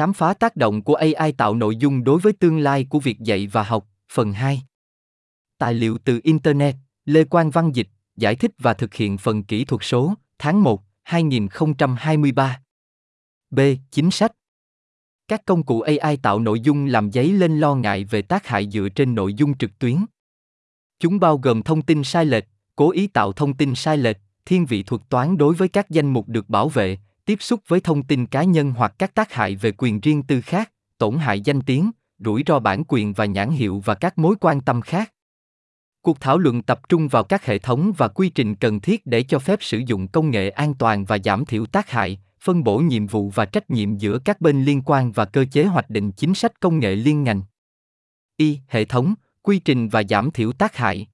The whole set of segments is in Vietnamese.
Khám phá tác động của AI tạo nội dung đối với tương lai của việc dạy và học, phần 2. Tài liệu từ Internet, Lê Quang Văn Dịch, giải thích và thực hiện phần kỹ thuật số, tháng 1, 2023. B. Chính sách Các công cụ AI tạo nội dung làm dấy lên lo ngại về tác hại dựa trên nội dung trực tuyến. Chúng bao gồm thông tin sai lệch, cố ý tạo thông tin sai lệch, thiên vị thuật toán đối với các danh mục được bảo vệ, tiếp xúc với thông tin cá nhân hoặc các tác hại về quyền riêng tư khác, tổn hại danh tiếng, rủi ro bản quyền và nhãn hiệu và các mối quan tâm khác. Cuộc thảo luận tập trung vào các hệ thống và quy trình cần thiết để cho phép sử dụng công nghệ an toàn và giảm thiểu tác hại, phân bổ nhiệm vụ và trách nhiệm giữa các bên liên quan và cơ chế hoạch định chính sách công nghệ liên ngành. Y. Hệ thống, quy trình và giảm thiểu tác hại.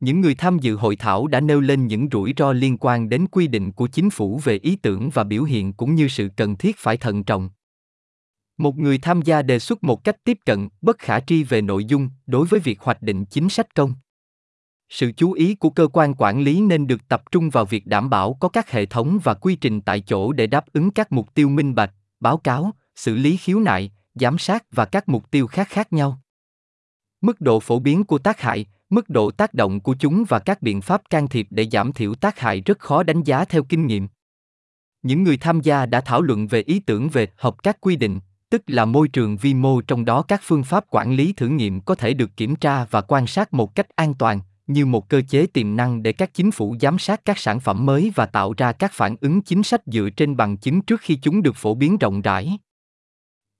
Những người tham dự hội thảo đã nêu lên những rủi ro liên quan đến quy định của chính phủ về ý tưởng và biểu hiện cũng như sự cần thiết phải thận trọng. Một người tham gia đề xuất một cách tiếp cận bất khả tri về nội dung đối với việc hoạch định chính sách công. Sự chú ý của cơ quan quản lý nên được tập trung vào việc đảm bảo có các hệ thống và quy trình tại chỗ để đáp ứng các mục tiêu minh bạch, báo cáo, xử lý khiếu nại, giám sát và các mục tiêu khác khác nhau. Mức độ phổ biến của tác hại, mức độ tác động của chúng và các biện pháp can thiệp để giảm thiểu tác hại rất khó đánh giá theo kinh nghiệm. Những người tham gia đã thảo luận về ý tưởng về hợp các quy định, tức là môi trường vi mô trong đó các phương pháp quản lý thử nghiệm có thể được kiểm tra và quan sát một cách an toàn, như một cơ chế tiềm năng để các chính phủ giám sát các sản phẩm mới và tạo ra các phản ứng chính sách dựa trên bằng chứng trước khi chúng được phổ biến rộng rãi.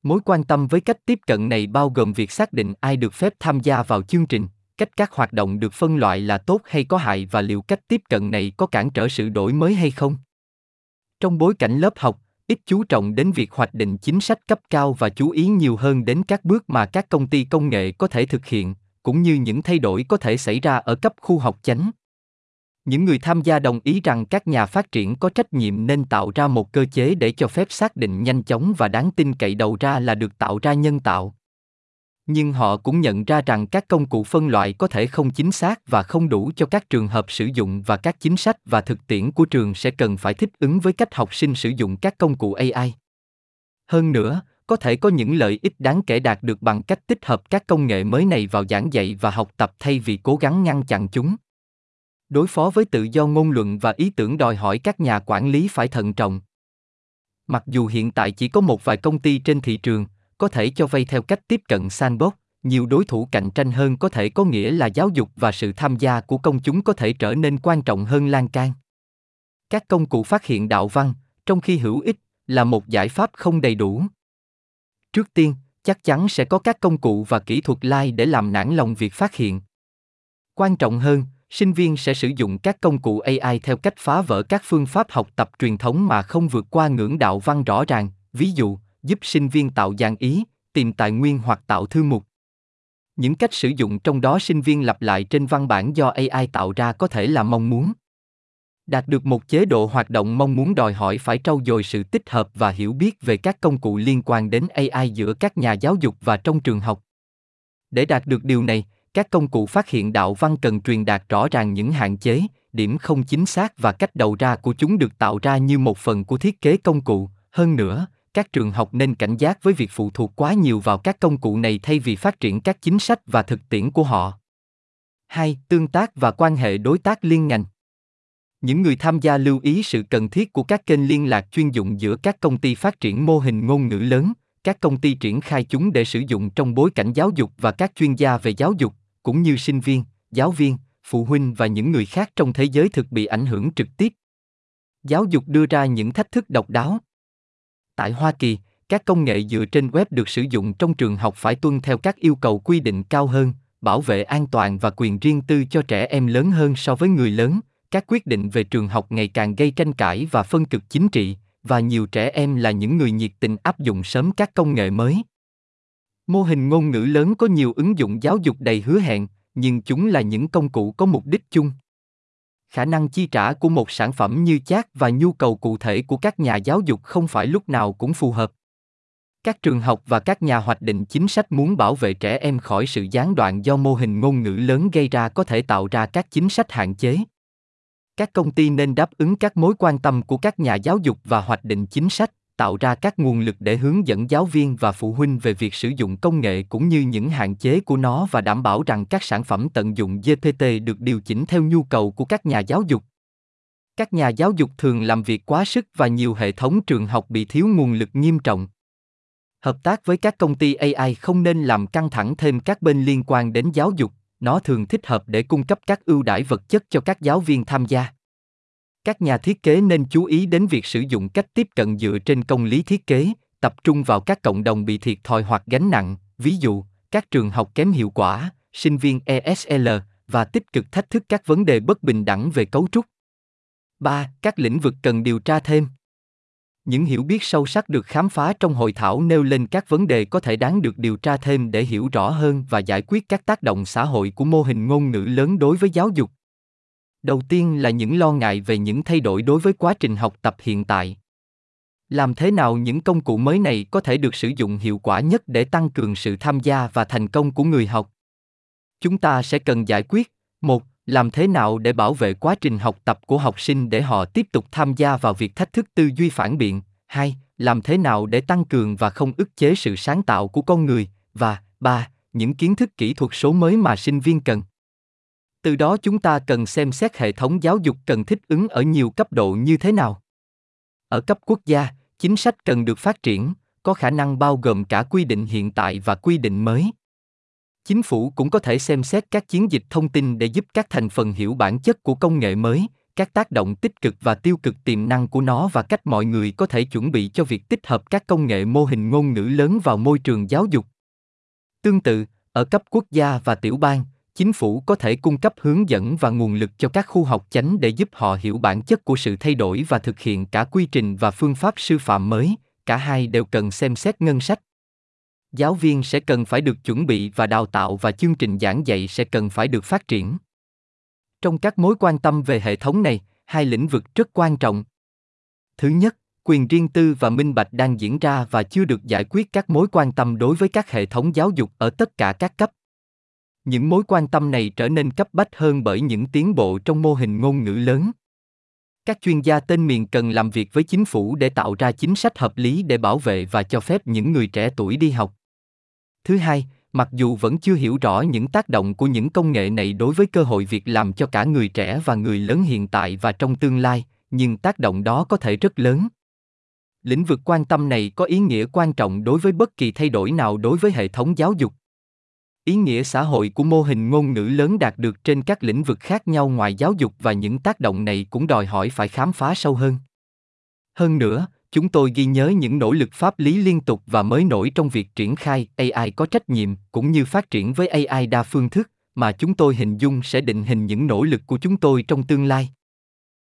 Mối quan tâm với cách tiếp cận này bao gồm việc xác định ai được phép tham gia vào chương trình, cách các hoạt động được phân loại là tốt hay có hại và liệu cách tiếp cận này có cản trở sự đổi mới hay không. Trong bối cảnh lớp học, ít chú trọng đến việc hoạch định chính sách cấp cao và chú ý nhiều hơn đến các bước mà các công ty công nghệ có thể thực hiện, cũng như những thay đổi có thể xảy ra ở cấp khu học chánh. Những người tham gia đồng ý rằng các nhà phát triển có trách nhiệm nên tạo ra một cơ chế để cho phép xác định nhanh chóng và đáng tin cậy đầu ra là được tạo ra nhân tạo nhưng họ cũng nhận ra rằng các công cụ phân loại có thể không chính xác và không đủ cho các trường hợp sử dụng và các chính sách và thực tiễn của trường sẽ cần phải thích ứng với cách học sinh sử dụng các công cụ AI. Hơn nữa, có thể có những lợi ích đáng kể đạt được bằng cách tích hợp các công nghệ mới này vào giảng dạy và học tập thay vì cố gắng ngăn chặn chúng. Đối phó với tự do ngôn luận và ý tưởng đòi hỏi các nhà quản lý phải thận trọng. Mặc dù hiện tại chỉ có một vài công ty trên thị trường, có thể cho vay theo cách tiếp cận sandbox, nhiều đối thủ cạnh tranh hơn có thể có nghĩa là giáo dục và sự tham gia của công chúng có thể trở nên quan trọng hơn lan can. Các công cụ phát hiện đạo văn, trong khi hữu ích, là một giải pháp không đầy đủ. Trước tiên, chắc chắn sẽ có các công cụ và kỹ thuật lai để làm nản lòng việc phát hiện. Quan trọng hơn, sinh viên sẽ sử dụng các công cụ AI theo cách phá vỡ các phương pháp học tập truyền thống mà không vượt qua ngưỡng đạo văn rõ ràng, ví dụ, giúp sinh viên tạo dạng ý, tìm tài nguyên hoặc tạo thư mục. Những cách sử dụng trong đó sinh viên lặp lại trên văn bản do AI tạo ra có thể là mong muốn. Đạt được một chế độ hoạt động mong muốn đòi hỏi phải trau dồi sự tích hợp và hiểu biết về các công cụ liên quan đến AI giữa các nhà giáo dục và trong trường học. Để đạt được điều này, các công cụ phát hiện đạo văn cần truyền đạt rõ ràng những hạn chế, điểm không chính xác và cách đầu ra của chúng được tạo ra như một phần của thiết kế công cụ. Hơn nữa, các trường học nên cảnh giác với việc phụ thuộc quá nhiều vào các công cụ này thay vì phát triển các chính sách và thực tiễn của họ. 2. Tương tác và quan hệ đối tác liên ngành. Những người tham gia lưu ý sự cần thiết của các kênh liên lạc chuyên dụng giữa các công ty phát triển mô hình ngôn ngữ lớn, các công ty triển khai chúng để sử dụng trong bối cảnh giáo dục và các chuyên gia về giáo dục, cũng như sinh viên, giáo viên, phụ huynh và những người khác trong thế giới thực bị ảnh hưởng trực tiếp. Giáo dục đưa ra những thách thức độc đáo, Tại Hoa Kỳ, các công nghệ dựa trên web được sử dụng trong trường học phải tuân theo các yêu cầu quy định cao hơn, bảo vệ an toàn và quyền riêng tư cho trẻ em lớn hơn so với người lớn. Các quyết định về trường học ngày càng gây tranh cãi và phân cực chính trị, và nhiều trẻ em là những người nhiệt tình áp dụng sớm các công nghệ mới. Mô hình ngôn ngữ lớn có nhiều ứng dụng giáo dục đầy hứa hẹn, nhưng chúng là những công cụ có mục đích chung khả năng chi trả của một sản phẩm như chat và nhu cầu cụ thể của các nhà giáo dục không phải lúc nào cũng phù hợp. Các trường học và các nhà hoạch định chính sách muốn bảo vệ trẻ em khỏi sự gián đoạn do mô hình ngôn ngữ lớn gây ra có thể tạo ra các chính sách hạn chế. Các công ty nên đáp ứng các mối quan tâm của các nhà giáo dục và hoạch định chính sách tạo ra các nguồn lực để hướng dẫn giáo viên và phụ huynh về việc sử dụng công nghệ cũng như những hạn chế của nó và đảm bảo rằng các sản phẩm tận dụng GPT được điều chỉnh theo nhu cầu của các nhà giáo dục. Các nhà giáo dục thường làm việc quá sức và nhiều hệ thống trường học bị thiếu nguồn lực nghiêm trọng. Hợp tác với các công ty AI không nên làm căng thẳng thêm các bên liên quan đến giáo dục, nó thường thích hợp để cung cấp các ưu đãi vật chất cho các giáo viên tham gia các nhà thiết kế nên chú ý đến việc sử dụng cách tiếp cận dựa trên công lý thiết kế, tập trung vào các cộng đồng bị thiệt thòi hoặc gánh nặng, ví dụ, các trường học kém hiệu quả, sinh viên esl và tích cực thách thức các vấn đề bất bình đẳng về cấu trúc 3. Các lĩnh vực cần điều tra thêm. Những hiểu biết sâu sắc được khám phá trong hội thảo nêu lên các vấn đề có thể đáng được điều tra thêm để hiểu rõ hơn và giải quyết các tác động xã hội của mô hình ngôn ngữ lớn đối với giáo dục đầu tiên là những lo ngại về những thay đổi đối với quá trình học tập hiện tại. Làm thế nào những công cụ mới này có thể được sử dụng hiệu quả nhất để tăng cường sự tham gia và thành công của người học? Chúng ta sẽ cần giải quyết, một, làm thế nào để bảo vệ quá trình học tập của học sinh để họ tiếp tục tham gia vào việc thách thức tư duy phản biện? Hai, làm thế nào để tăng cường và không ức chế sự sáng tạo của con người? Và, ba, những kiến thức kỹ thuật số mới mà sinh viên cần từ đó chúng ta cần xem xét hệ thống giáo dục cần thích ứng ở nhiều cấp độ như thế nào. Ở cấp quốc gia, chính sách cần được phát triển, có khả năng bao gồm cả quy định hiện tại và quy định mới. Chính phủ cũng có thể xem xét các chiến dịch thông tin để giúp các thành phần hiểu bản chất của công nghệ mới, các tác động tích cực và tiêu cực tiềm năng của nó và cách mọi người có thể chuẩn bị cho việc tích hợp các công nghệ mô hình ngôn ngữ lớn vào môi trường giáo dục. Tương tự, ở cấp quốc gia và tiểu bang chính phủ có thể cung cấp hướng dẫn và nguồn lực cho các khu học chánh để giúp họ hiểu bản chất của sự thay đổi và thực hiện cả quy trình và phương pháp sư phạm mới. Cả hai đều cần xem xét ngân sách. Giáo viên sẽ cần phải được chuẩn bị và đào tạo và chương trình giảng dạy sẽ cần phải được phát triển. Trong các mối quan tâm về hệ thống này, hai lĩnh vực rất quan trọng. Thứ nhất, quyền riêng tư và minh bạch đang diễn ra và chưa được giải quyết các mối quan tâm đối với các hệ thống giáo dục ở tất cả các cấp những mối quan tâm này trở nên cấp bách hơn bởi những tiến bộ trong mô hình ngôn ngữ lớn. Các chuyên gia tên miền cần làm việc với chính phủ để tạo ra chính sách hợp lý để bảo vệ và cho phép những người trẻ tuổi đi học. Thứ hai, mặc dù vẫn chưa hiểu rõ những tác động của những công nghệ này đối với cơ hội việc làm cho cả người trẻ và người lớn hiện tại và trong tương lai, nhưng tác động đó có thể rất lớn. Lĩnh vực quan tâm này có ý nghĩa quan trọng đối với bất kỳ thay đổi nào đối với hệ thống giáo dục ý nghĩa xã hội của mô hình ngôn ngữ lớn đạt được trên các lĩnh vực khác nhau ngoài giáo dục và những tác động này cũng đòi hỏi phải khám phá sâu hơn. Hơn nữa, chúng tôi ghi nhớ những nỗ lực pháp lý liên tục và mới nổi trong việc triển khai ai có trách nhiệm cũng như phát triển với ai đa phương thức mà chúng tôi hình dung sẽ định hình những nỗ lực của chúng tôi trong tương lai.